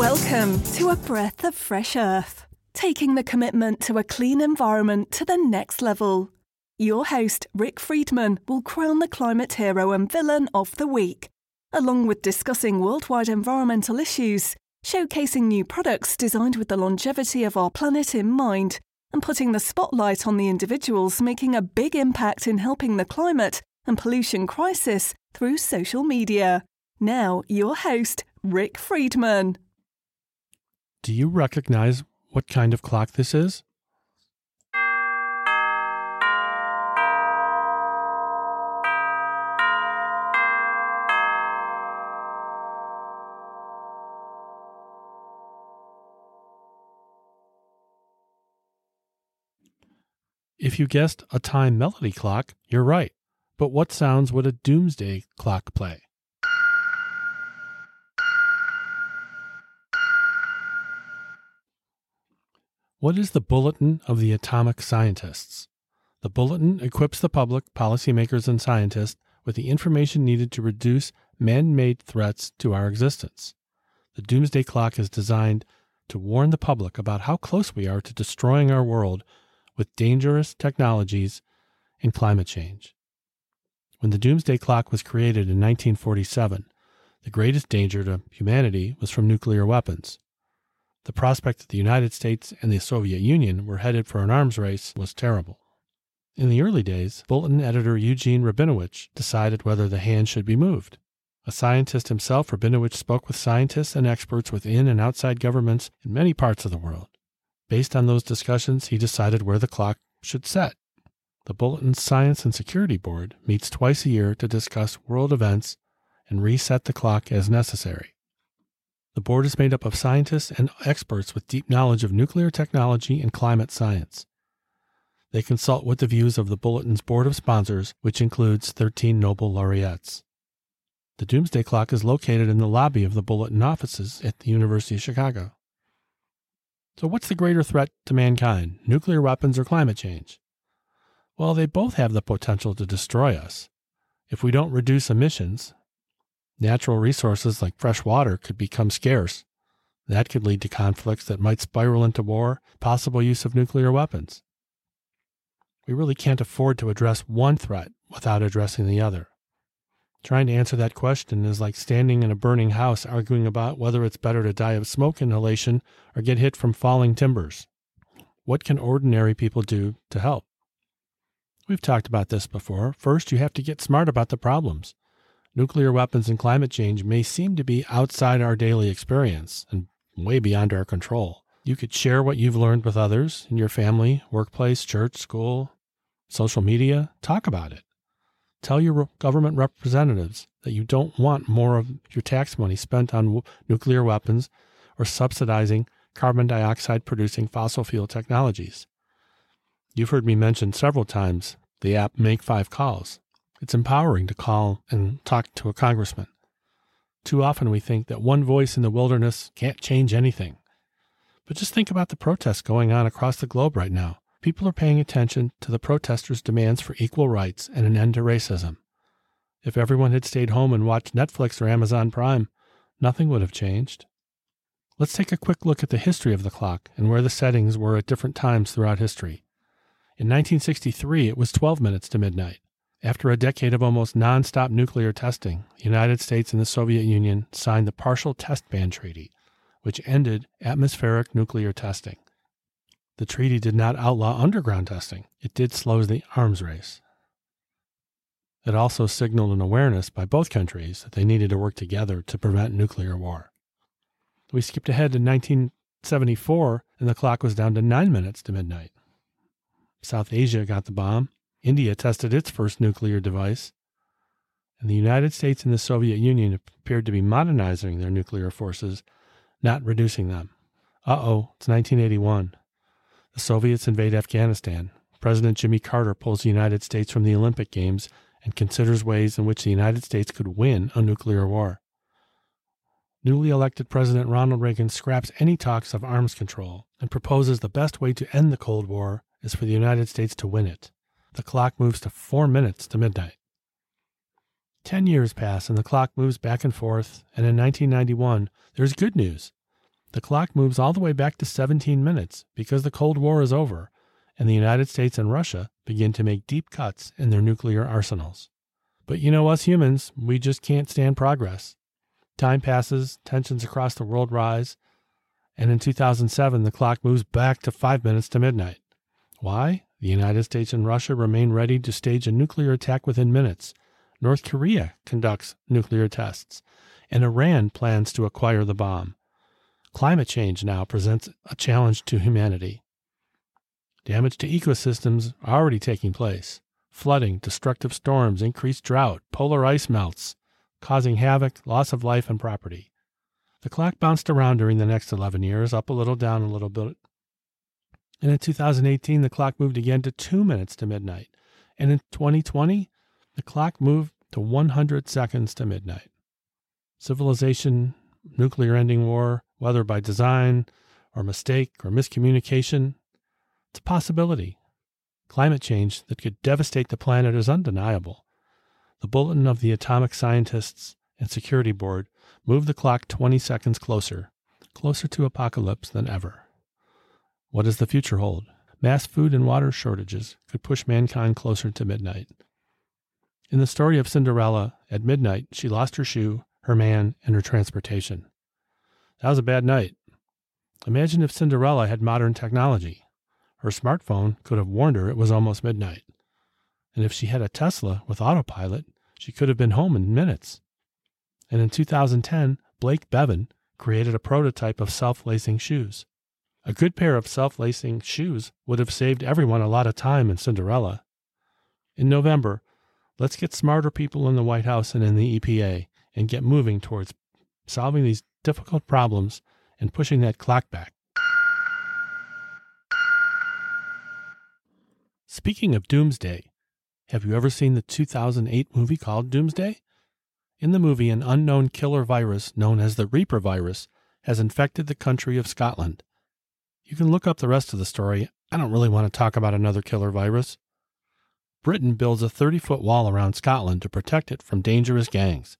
Welcome to A Breath of Fresh Earth, taking the commitment to a clean environment to the next level. Your host, Rick Friedman, will crown the climate hero and villain of the week, along with discussing worldwide environmental issues, showcasing new products designed with the longevity of our planet in mind, and putting the spotlight on the individuals making a big impact in helping the climate and pollution crisis through social media. Now, your host, Rick Friedman. Do you recognize what kind of clock this is? If you guessed a time melody clock, you're right. But what sounds would a doomsday clock play? What is the Bulletin of the Atomic Scientists? The bulletin equips the public, policymakers, and scientists with the information needed to reduce man made threats to our existence. The Doomsday Clock is designed to warn the public about how close we are to destroying our world with dangerous technologies and climate change. When the Doomsday Clock was created in 1947, the greatest danger to humanity was from nuclear weapons. The prospect that the United States and the Soviet Union were headed for an arms race was terrible. In the early days, Bulletin editor Eugene Rabinowitch decided whether the hand should be moved. A scientist himself, Rabinowitch spoke with scientists and experts within and outside governments in many parts of the world. Based on those discussions, he decided where the clock should set. The Bulletin's Science and Security Board meets twice a year to discuss world events and reset the clock as necessary. The board is made up of scientists and experts with deep knowledge of nuclear technology and climate science. They consult with the views of the Bulletin's board of sponsors, which includes 13 Nobel laureates. The Doomsday Clock is located in the lobby of the Bulletin offices at the University of Chicago. So, what's the greater threat to mankind, nuclear weapons or climate change? Well, they both have the potential to destroy us. If we don't reduce emissions, Natural resources like fresh water could become scarce. That could lead to conflicts that might spiral into war, possible use of nuclear weapons. We really can't afford to address one threat without addressing the other. Trying to answer that question is like standing in a burning house arguing about whether it's better to die of smoke inhalation or get hit from falling timbers. What can ordinary people do to help? We've talked about this before. First, you have to get smart about the problems nuclear weapons and climate change may seem to be outside our daily experience and way beyond our control. You could share what you've learned with others in your family, workplace, church, school, social media. Talk about it. Tell your government representatives that you don't want more of your tax money spent on w- nuclear weapons or subsidizing carbon dioxide producing fossil fuel technologies. You've heard me mention several times the app Make Five Calls. It's empowering to call and talk to a congressman. Too often we think that one voice in the wilderness can't change anything. But just think about the protests going on across the globe right now. People are paying attention to the protesters' demands for equal rights and an end to racism. If everyone had stayed home and watched Netflix or Amazon Prime, nothing would have changed. Let's take a quick look at the history of the clock and where the settings were at different times throughout history. In 1963, it was 12 minutes to midnight. After a decade of almost non-stop nuclear testing, the United States and the Soviet Union signed the Partial Test Ban Treaty, which ended atmospheric nuclear testing. The treaty did not outlaw underground testing, it did slow the arms race. It also signaled an awareness by both countries that they needed to work together to prevent nuclear war. We skipped ahead to 1974, and the clock was down to nine minutes to midnight. South Asia got the bomb, India tested its first nuclear device, and the United States and the Soviet Union appeared to be modernizing their nuclear forces, not reducing them. Uh oh, it's 1981. The Soviets invade Afghanistan. President Jimmy Carter pulls the United States from the Olympic Games and considers ways in which the United States could win a nuclear war. Newly elected President Ronald Reagan scraps any talks of arms control and proposes the best way to end the Cold War is for the United States to win it the clock moves to four minutes to midnight. Ten years pass and the clock moves back and forth, and in 1991, there's good news. The clock moves all the way back to 17 minutes because the Cold War is over, and the United States and Russia begin to make deep cuts in their nuclear arsenals. But you know, us humans, we just can't stand progress. Time passes, tensions across the world rise, and in 2007, the clock moves back to five minutes to midnight. Why? The United States and Russia remain ready to stage a nuclear attack within minutes. North Korea conducts nuclear tests, and Iran plans to acquire the bomb. Climate change now presents a challenge to humanity. Damage to ecosystems are already taking place. Flooding, destructive storms, increased drought, polar ice melts, causing havoc, loss of life and property. The clock bounced around during the next 11 years, up a little, down a little bit, and in 2018, the clock moved again to two minutes to midnight. And in 2020, the clock moved to 100 seconds to midnight. Civilization, nuclear ending war, whether by design or mistake or miscommunication, it's a possibility. Climate change that could devastate the planet is undeniable. The bulletin of the Atomic Scientists and Security Board moved the clock 20 seconds closer, closer to apocalypse than ever. What does the future hold? Mass food and water shortages could push mankind closer to midnight. In the story of Cinderella, at midnight, she lost her shoe, her man, and her transportation. That was a bad night. Imagine if Cinderella had modern technology. Her smartphone could have warned her it was almost midnight. And if she had a Tesla with autopilot, she could have been home in minutes. And in 2010, Blake Bevin created a prototype of self lacing shoes. A good pair of self lacing shoes would have saved everyone a lot of time in Cinderella. In November, let's get smarter people in the White House and in the EPA and get moving towards solving these difficult problems and pushing that clock back. Speaking of Doomsday, have you ever seen the 2008 movie called Doomsday? In the movie, an unknown killer virus known as the Reaper virus has infected the country of Scotland. You can look up the rest of the story. I don't really want to talk about another killer virus. Britain builds a 30 foot wall around Scotland to protect it from dangerous gangs.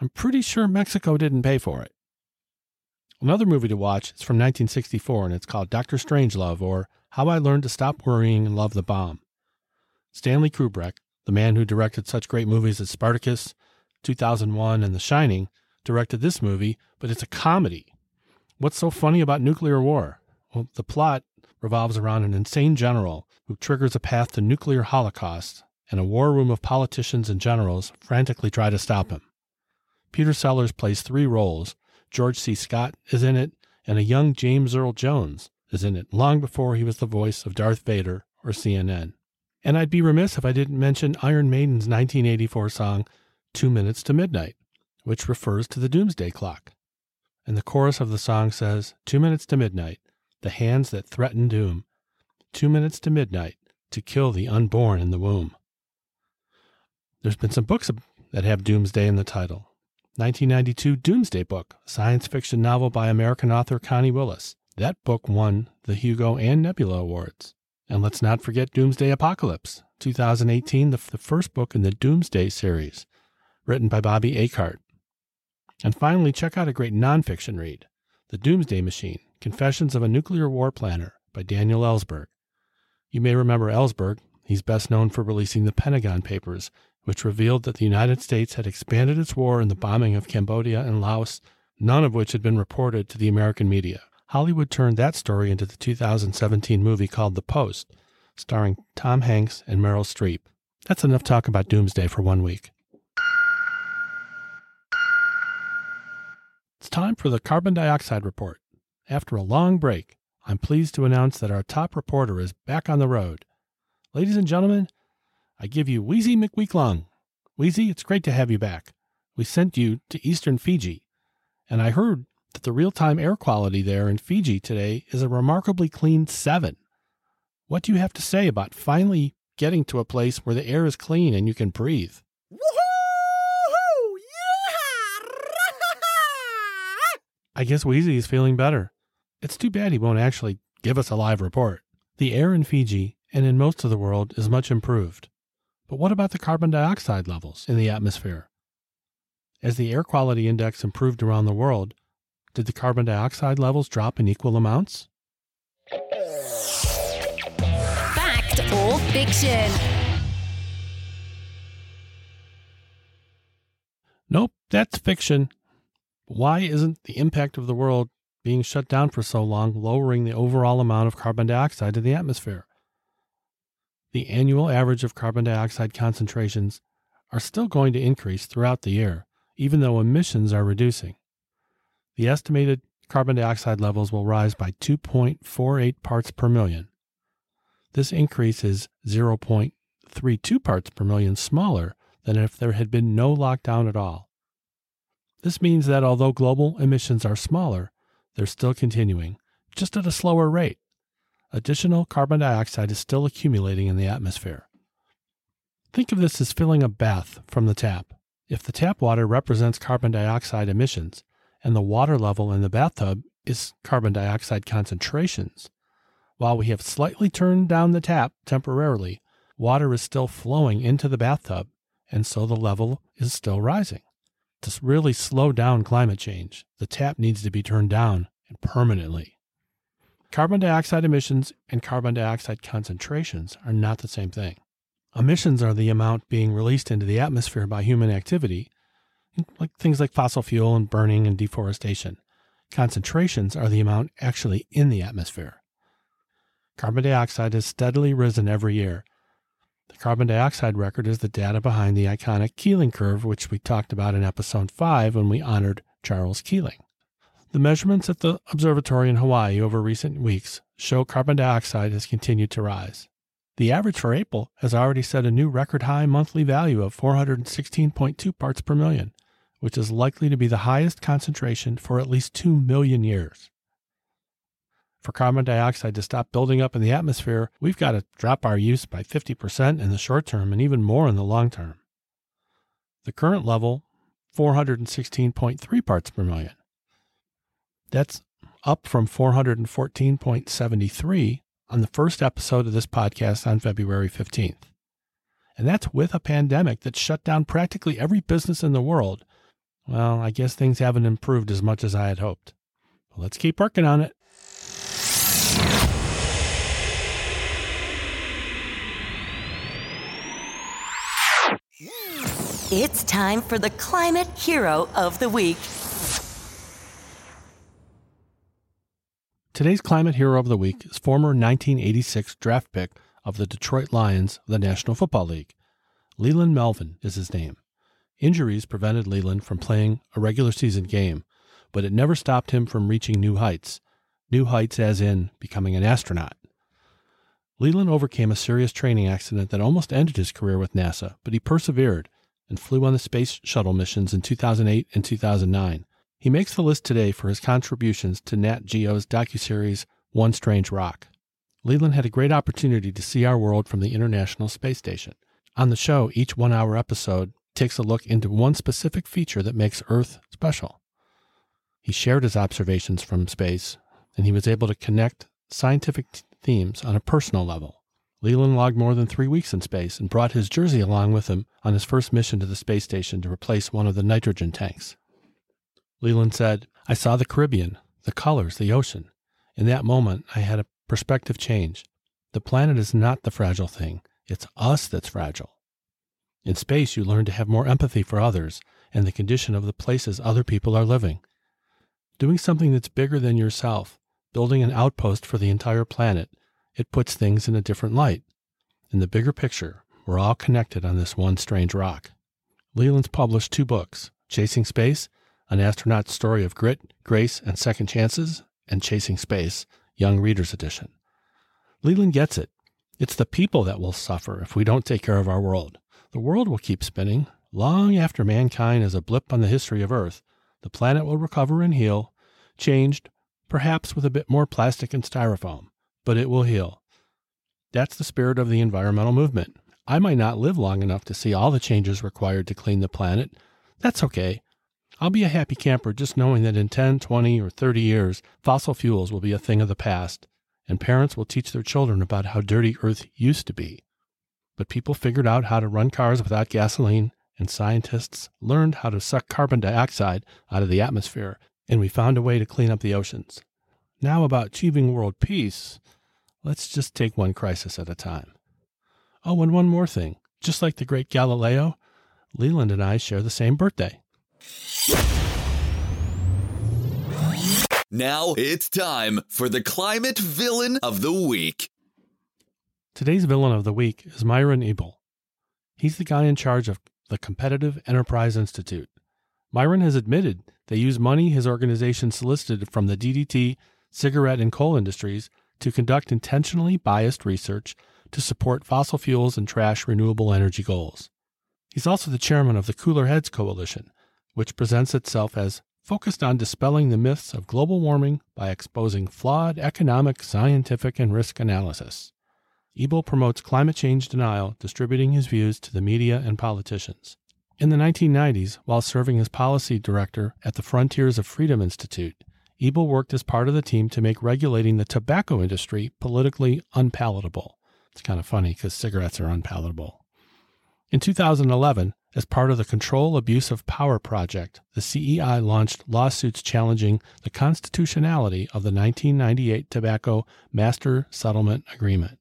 I'm pretty sure Mexico didn't pay for it. Another movie to watch is from 1964 and it's called Doctor Strangelove or How I Learned to Stop Worrying and Love the Bomb. Stanley Kubrick, the man who directed such great movies as Spartacus, 2001, and The Shining, directed this movie, but it's a comedy. What's so funny about nuclear war? Well, the plot revolves around an insane general who triggers a path to nuclear holocaust, and a war room of politicians and generals frantically try to stop him. Peter Sellers plays three roles. George C. Scott is in it, and a young James Earl Jones is in it long before he was the voice of Darth Vader or CNN. And I'd be remiss if I didn't mention Iron Maiden's 1984 song, Two Minutes to Midnight, which refers to the Doomsday Clock. And the chorus of the song says, Two minutes to midnight, the hands that threaten doom. Two minutes to midnight, to kill the unborn in the womb. There's been some books that have Doomsday in the title. 1992 Doomsday Book, a science fiction novel by American author Connie Willis. That book won the Hugo and Nebula Awards. And let's not forget Doomsday Apocalypse, 2018, the, the first book in the Doomsday series, written by Bobby Akart. And finally, check out a great nonfiction read, The Doomsday Machine Confessions of a Nuclear War Planner by Daniel Ellsberg. You may remember Ellsberg. He's best known for releasing the Pentagon Papers, which revealed that the United States had expanded its war in the bombing of Cambodia and Laos, none of which had been reported to the American media. Hollywood turned that story into the 2017 movie called The Post, starring Tom Hanks and Meryl Streep. That's enough talk about Doomsday for one week. It's time for the carbon dioxide report. After a long break, I'm pleased to announce that our top reporter is back on the road. Ladies and gentlemen, I give you Wheezy McWeeklong. Wheezy, it's great to have you back. We sent you to eastern Fiji, and I heard that the real time air quality there in Fiji today is a remarkably clean 7. What do you have to say about finally getting to a place where the air is clean and you can breathe? I guess Wheezy is feeling better. It's too bad he won't actually give us a live report. The air in Fiji and in most of the world is much improved. But what about the carbon dioxide levels in the atmosphere? As the air quality index improved around the world, did the carbon dioxide levels drop in equal amounts? Fact or fiction? Nope, that's fiction. Why isn't the impact of the world being shut down for so long lowering the overall amount of carbon dioxide in the atmosphere? the annual average of carbon dioxide concentrations are still going to increase throughout the year, even though emissions are reducing. The estimated carbon dioxide levels will rise by 2.48 parts per million. This increase is 0.32 parts per million smaller than if there had been no lockdown at all. This means that although global emissions are smaller, they're still continuing, just at a slower rate additional carbon dioxide is still accumulating in the atmosphere. Think of this as filling a bath from the tap. If the tap water represents carbon dioxide emissions and the water level in the bathtub is carbon dioxide concentrations, while we have slightly turned down the tap temporarily, water is still flowing into the bathtub, and so the level is still rising. To really slow down climate change, the tap needs to be turned down and permanently. Carbon dioxide emissions and carbon dioxide concentrations are not the same thing. Emissions are the amount being released into the atmosphere by human activity, like things like fossil fuel and burning and deforestation. Concentrations are the amount actually in the atmosphere. Carbon dioxide has steadily risen every year. The carbon dioxide record is the data behind the iconic Keeling curve, which we talked about in episode 5 when we honored Charles Keeling. The measurements at the observatory in Hawaii over recent weeks show carbon dioxide has continued to rise. The average for April has already set a new record high monthly value of 416.2 parts per million, which is likely to be the highest concentration for at least 2 million years. For carbon dioxide to stop building up in the atmosphere, we've got to drop our use by 50% in the short term and even more in the long term. The current level, 416.3 parts per million. That's up from 414.73 on the first episode of this podcast on February 15th. And that's with a pandemic that shut down practically every business in the world. Well, I guess things haven't improved as much as I had hoped. But let's keep working on it. It's time for the Climate Hero of the Week. Today's climate hero of the week is former 1986 draft pick of the Detroit Lions of the National Football League. Leland Melvin is his name. Injuries prevented Leland from playing a regular season game, but it never stopped him from reaching new heights. New heights, as in becoming an astronaut. Leland overcame a serious training accident that almost ended his career with NASA, but he persevered and flew on the space shuttle missions in 2008 and 2009. He makes the list today for his contributions to Nat Geo's docuseries One Strange Rock. Leland had a great opportunity to see our world from the International Space Station. On the show, each one hour episode takes a look into one specific feature that makes Earth special. He shared his observations from space, and he was able to connect scientific t- themes on a personal level. Leland logged more than three weeks in space and brought his jersey along with him on his first mission to the space station to replace one of the nitrogen tanks. Leland said, I saw the Caribbean, the colors, the ocean. In that moment, I had a perspective change. The planet is not the fragile thing, it's us that's fragile. In space, you learn to have more empathy for others and the condition of the places other people are living. Doing something that's bigger than yourself, building an outpost for the entire planet, it puts things in a different light. In the bigger picture, we're all connected on this one strange rock. Leland's published two books Chasing Space, an astronaut's story of grit, grace, and second chances, and Chasing Space, Young Reader's Edition. Leland gets it. It's the people that will suffer if we don't take care of our world. The world will keep spinning. Long after mankind is a blip on the history of Earth, the planet will recover and heal, changed, perhaps with a bit more plastic and styrofoam, but it will heal. That's the spirit of the environmental movement. I might not live long enough to see all the changes required to clean the planet. That's okay. I'll be a happy camper just knowing that in 10, 20, or 30 years, fossil fuels will be a thing of the past, and parents will teach their children about how dirty Earth used to be. But people figured out how to run cars without gasoline, and scientists learned how to suck carbon dioxide out of the atmosphere, and we found a way to clean up the oceans. Now, about achieving world peace, let's just take one crisis at a time. Oh, and one more thing. Just like the great Galileo, Leland and I share the same birthday. Now it's time for the climate villain of the week. Today's villain of the week is Myron Ebell. He's the guy in charge of the Competitive Enterprise Institute. Myron has admitted they use money his organization solicited from the DDT, cigarette, and coal industries to conduct intentionally biased research to support fossil fuels and trash renewable energy goals. He's also the chairman of the Cooler Heads Coalition, which presents itself as focused on dispelling the myths of global warming by exposing flawed economic, scientific, and risk analysis. Ebell promotes climate change denial, distributing his views to the media and politicians. In the 1990s, while serving as policy director at the Frontiers of Freedom Institute, Ebell worked as part of the team to make regulating the tobacco industry politically unpalatable. It's kind of funny because cigarettes are unpalatable. In 2011, as part of the Control Abuse of Power Project, the CEI launched lawsuits challenging the constitutionality of the 1998 Tobacco Master Settlement Agreement.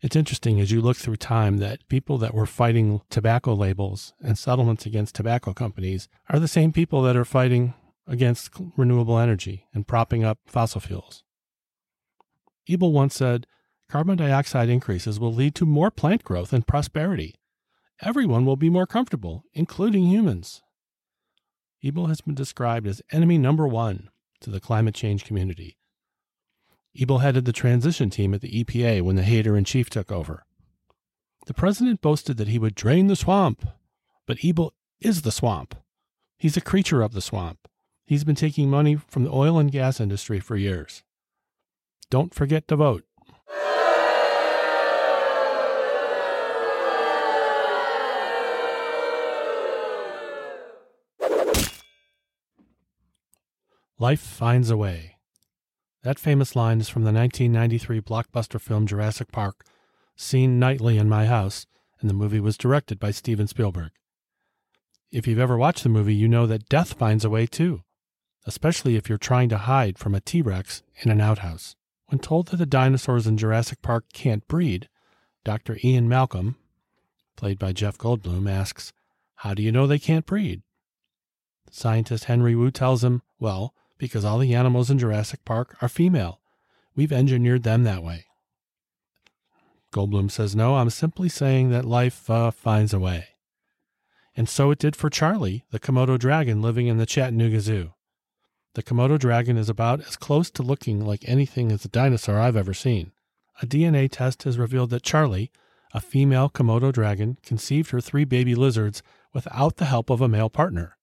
It's interesting as you look through time that people that were fighting tobacco labels and settlements against tobacco companies are the same people that are fighting against renewable energy and propping up fossil fuels. Ebell once said, carbon dioxide increases will lead to more plant growth and prosperity everyone will be more comfortable, including humans. Ebell has been described as enemy number one to the climate change community. Ebell headed the transition team at the EPA when the hater in chief took over. The president boasted that he would drain the swamp, but Ebell is the swamp. He's a creature of the swamp. He's been taking money from the oil and gas industry for years. Don't forget to vote. Life finds a way. That famous line is from the 1993 blockbuster film Jurassic Park, seen nightly in my house, and the movie was directed by Steven Spielberg. If you've ever watched the movie, you know that death finds a way too, especially if you're trying to hide from a T Rex in an outhouse. When told that the dinosaurs in Jurassic Park can't breed, Dr. Ian Malcolm, played by Jeff Goldblum, asks, How do you know they can't breed? Scientist Henry Wu tells him, Well, because all the animals in Jurassic Park are female. We've engineered them that way. Goldblum says, No, I'm simply saying that life uh, finds a way. And so it did for Charlie, the Komodo dragon living in the Chattanooga Zoo. The Komodo dragon is about as close to looking like anything as a dinosaur I've ever seen. A DNA test has revealed that Charlie, a female Komodo dragon, conceived her three baby lizards without the help of a male partner.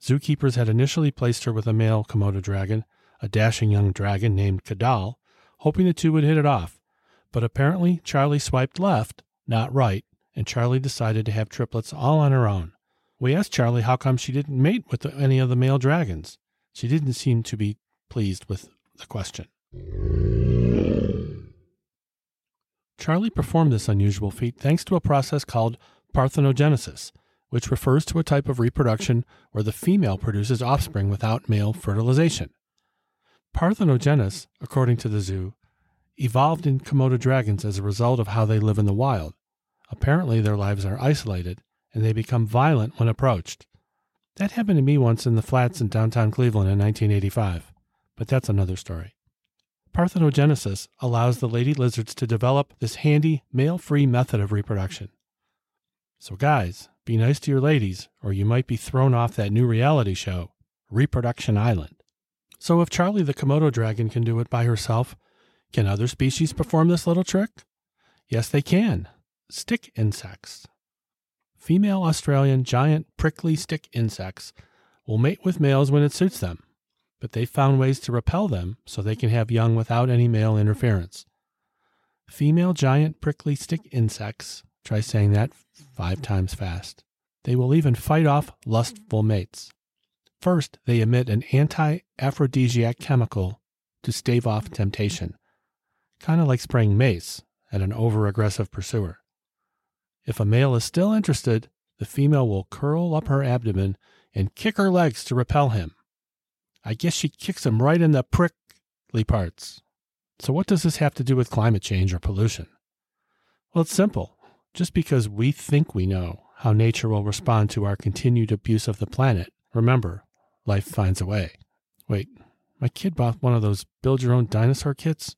Zookeepers had initially placed her with a male Komodo dragon, a dashing young dragon named Kadal, hoping the two would hit it off. But apparently, Charlie swiped left, not right, and Charlie decided to have triplets all on her own. We asked Charlie how come she didn't mate with any of the male dragons. She didn't seem to be pleased with the question. Charlie performed this unusual feat thanks to a process called parthenogenesis, which refers to a type of reproduction where the female produces offspring without male fertilization. Parthenogenesis, according to the zoo, evolved in Komodo dragons as a result of how they live in the wild. Apparently, their lives are isolated and they become violent when approached. That happened to me once in the flats in downtown Cleveland in 1985, but that's another story. Parthenogenesis allows the lady lizards to develop this handy male free method of reproduction. So, guys, be nice to your ladies, or you might be thrown off that new reality show, Reproduction Island. So, if Charlie the Komodo dragon can do it by herself, can other species perform this little trick? Yes, they can. Stick insects. Female Australian giant prickly stick insects will mate with males when it suits them but they found ways to repel them so they can have young without any male interference. Female giant prickly stick insects, try saying that five times fast. They will even fight off lustful mates. First, they emit an anti aphrodisiac chemical to stave off temptation, kind of like spraying mace at an over aggressive pursuer. If a male is still interested, the female will curl up her abdomen and kick her legs to repel him. I guess she kicks him right in the prickly parts. So, what does this have to do with climate change or pollution? Well, it's simple. Just because we think we know how nature will respond to our continued abuse of the planet, remember, life finds a way. Wait, my kid bought one of those build your own dinosaur kits?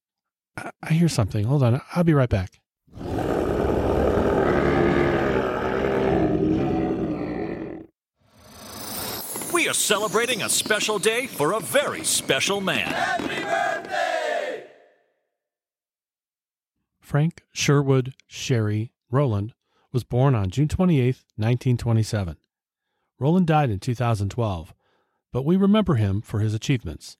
I, I hear something. Hold on, I'll be right back. We are celebrating a special day for a very special man. Frank Sherwood Sherry Rowland was born on June 28, 1927. Rowland died in 2012, but we remember him for his achievements.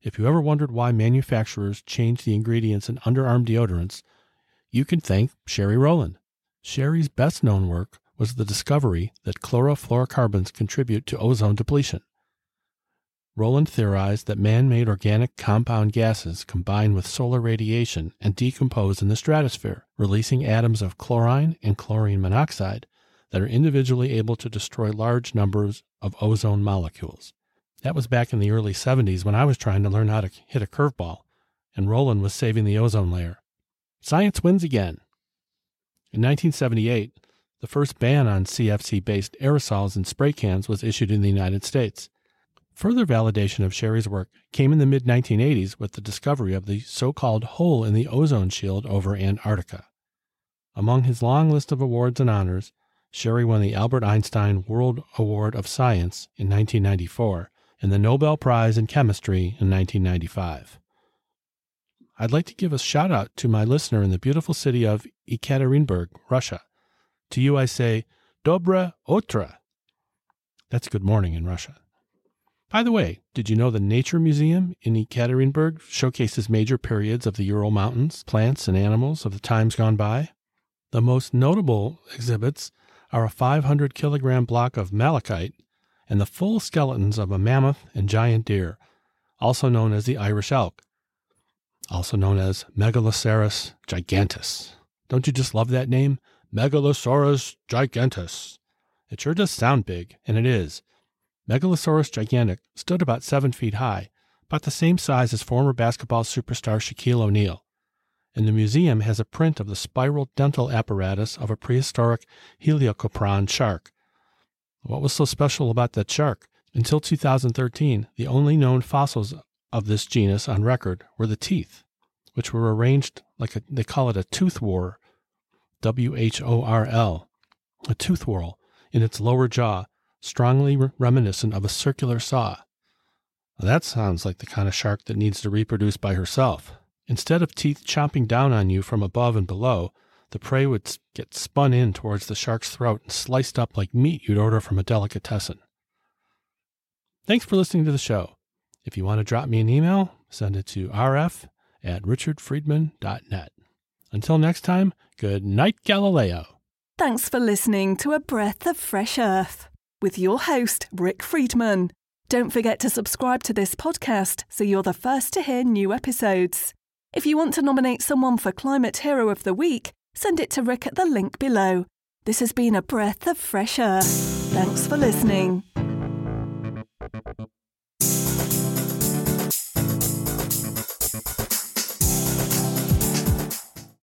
If you ever wondered why manufacturers change the ingredients in underarm deodorants, you can thank Sherry Rowland. Sherry's best known work was the discovery that chlorofluorocarbons contribute to ozone depletion. Rowland theorized that man made organic compound gases combine with solar radiation and decompose in the stratosphere, releasing atoms of chlorine and chlorine monoxide that are individually able to destroy large numbers of ozone molecules. That was back in the early 70s when I was trying to learn how to hit a curveball, and Rowland was saving the ozone layer. Science wins again. In 1978, the first ban on CFC based aerosols and spray cans was issued in the United States. Further validation of Sherry's work came in the mid 1980s with the discovery of the so called hole in the ozone shield over Antarctica. Among his long list of awards and honors, Sherry won the Albert Einstein World Award of Science in 1994 and the Nobel Prize in Chemistry in 1995. I'd like to give a shout out to my listener in the beautiful city of Ekaterinburg, Russia. To you I say, Dobra Otra. That's good morning in Russia. By the way, did you know the Nature Museum in Ekaterinburg showcases major periods of the Ural Mountains, plants, and animals of the times gone by? The most notable exhibits are a 500 kilogram block of malachite and the full skeletons of a mammoth and giant deer, also known as the Irish elk, also known as Megaloceros giganteus. Don't you just love that name? Megalosaurus giganteus. It sure does sound big, and it is. Megalosaurus gigantic stood about seven feet high, about the same size as former basketball superstar Shaquille O'Neal. And the museum has a print of the spiral dental apparatus of a prehistoric Helicoprion shark. What was so special about that shark? Until 2013, the only known fossils of this genus on record were the teeth, which were arranged like a, they call it a tooth whorl W H O R L, a tooth whorl, in its lower jaw, strongly reminiscent of a circular saw. that sounds like the kind of shark that needs to reproduce by herself. Instead of teeth chomping down on you from above and below, the prey would get spun in towards the shark's throat and sliced up like meat you'd order from a delicatessen. Thanks for listening to the show. If you want to drop me an email, send it to rf at richardfriedman.net. Until next time, good night, Galileo. Thanks for listening to A Breath of Fresh Earth with your host, Rick Friedman. Don't forget to subscribe to this podcast so you're the first to hear new episodes. If you want to nominate someone for Climate Hero of the Week, send it to Rick at the link below. This has been A Breath of Fresh Earth. Thanks for listening.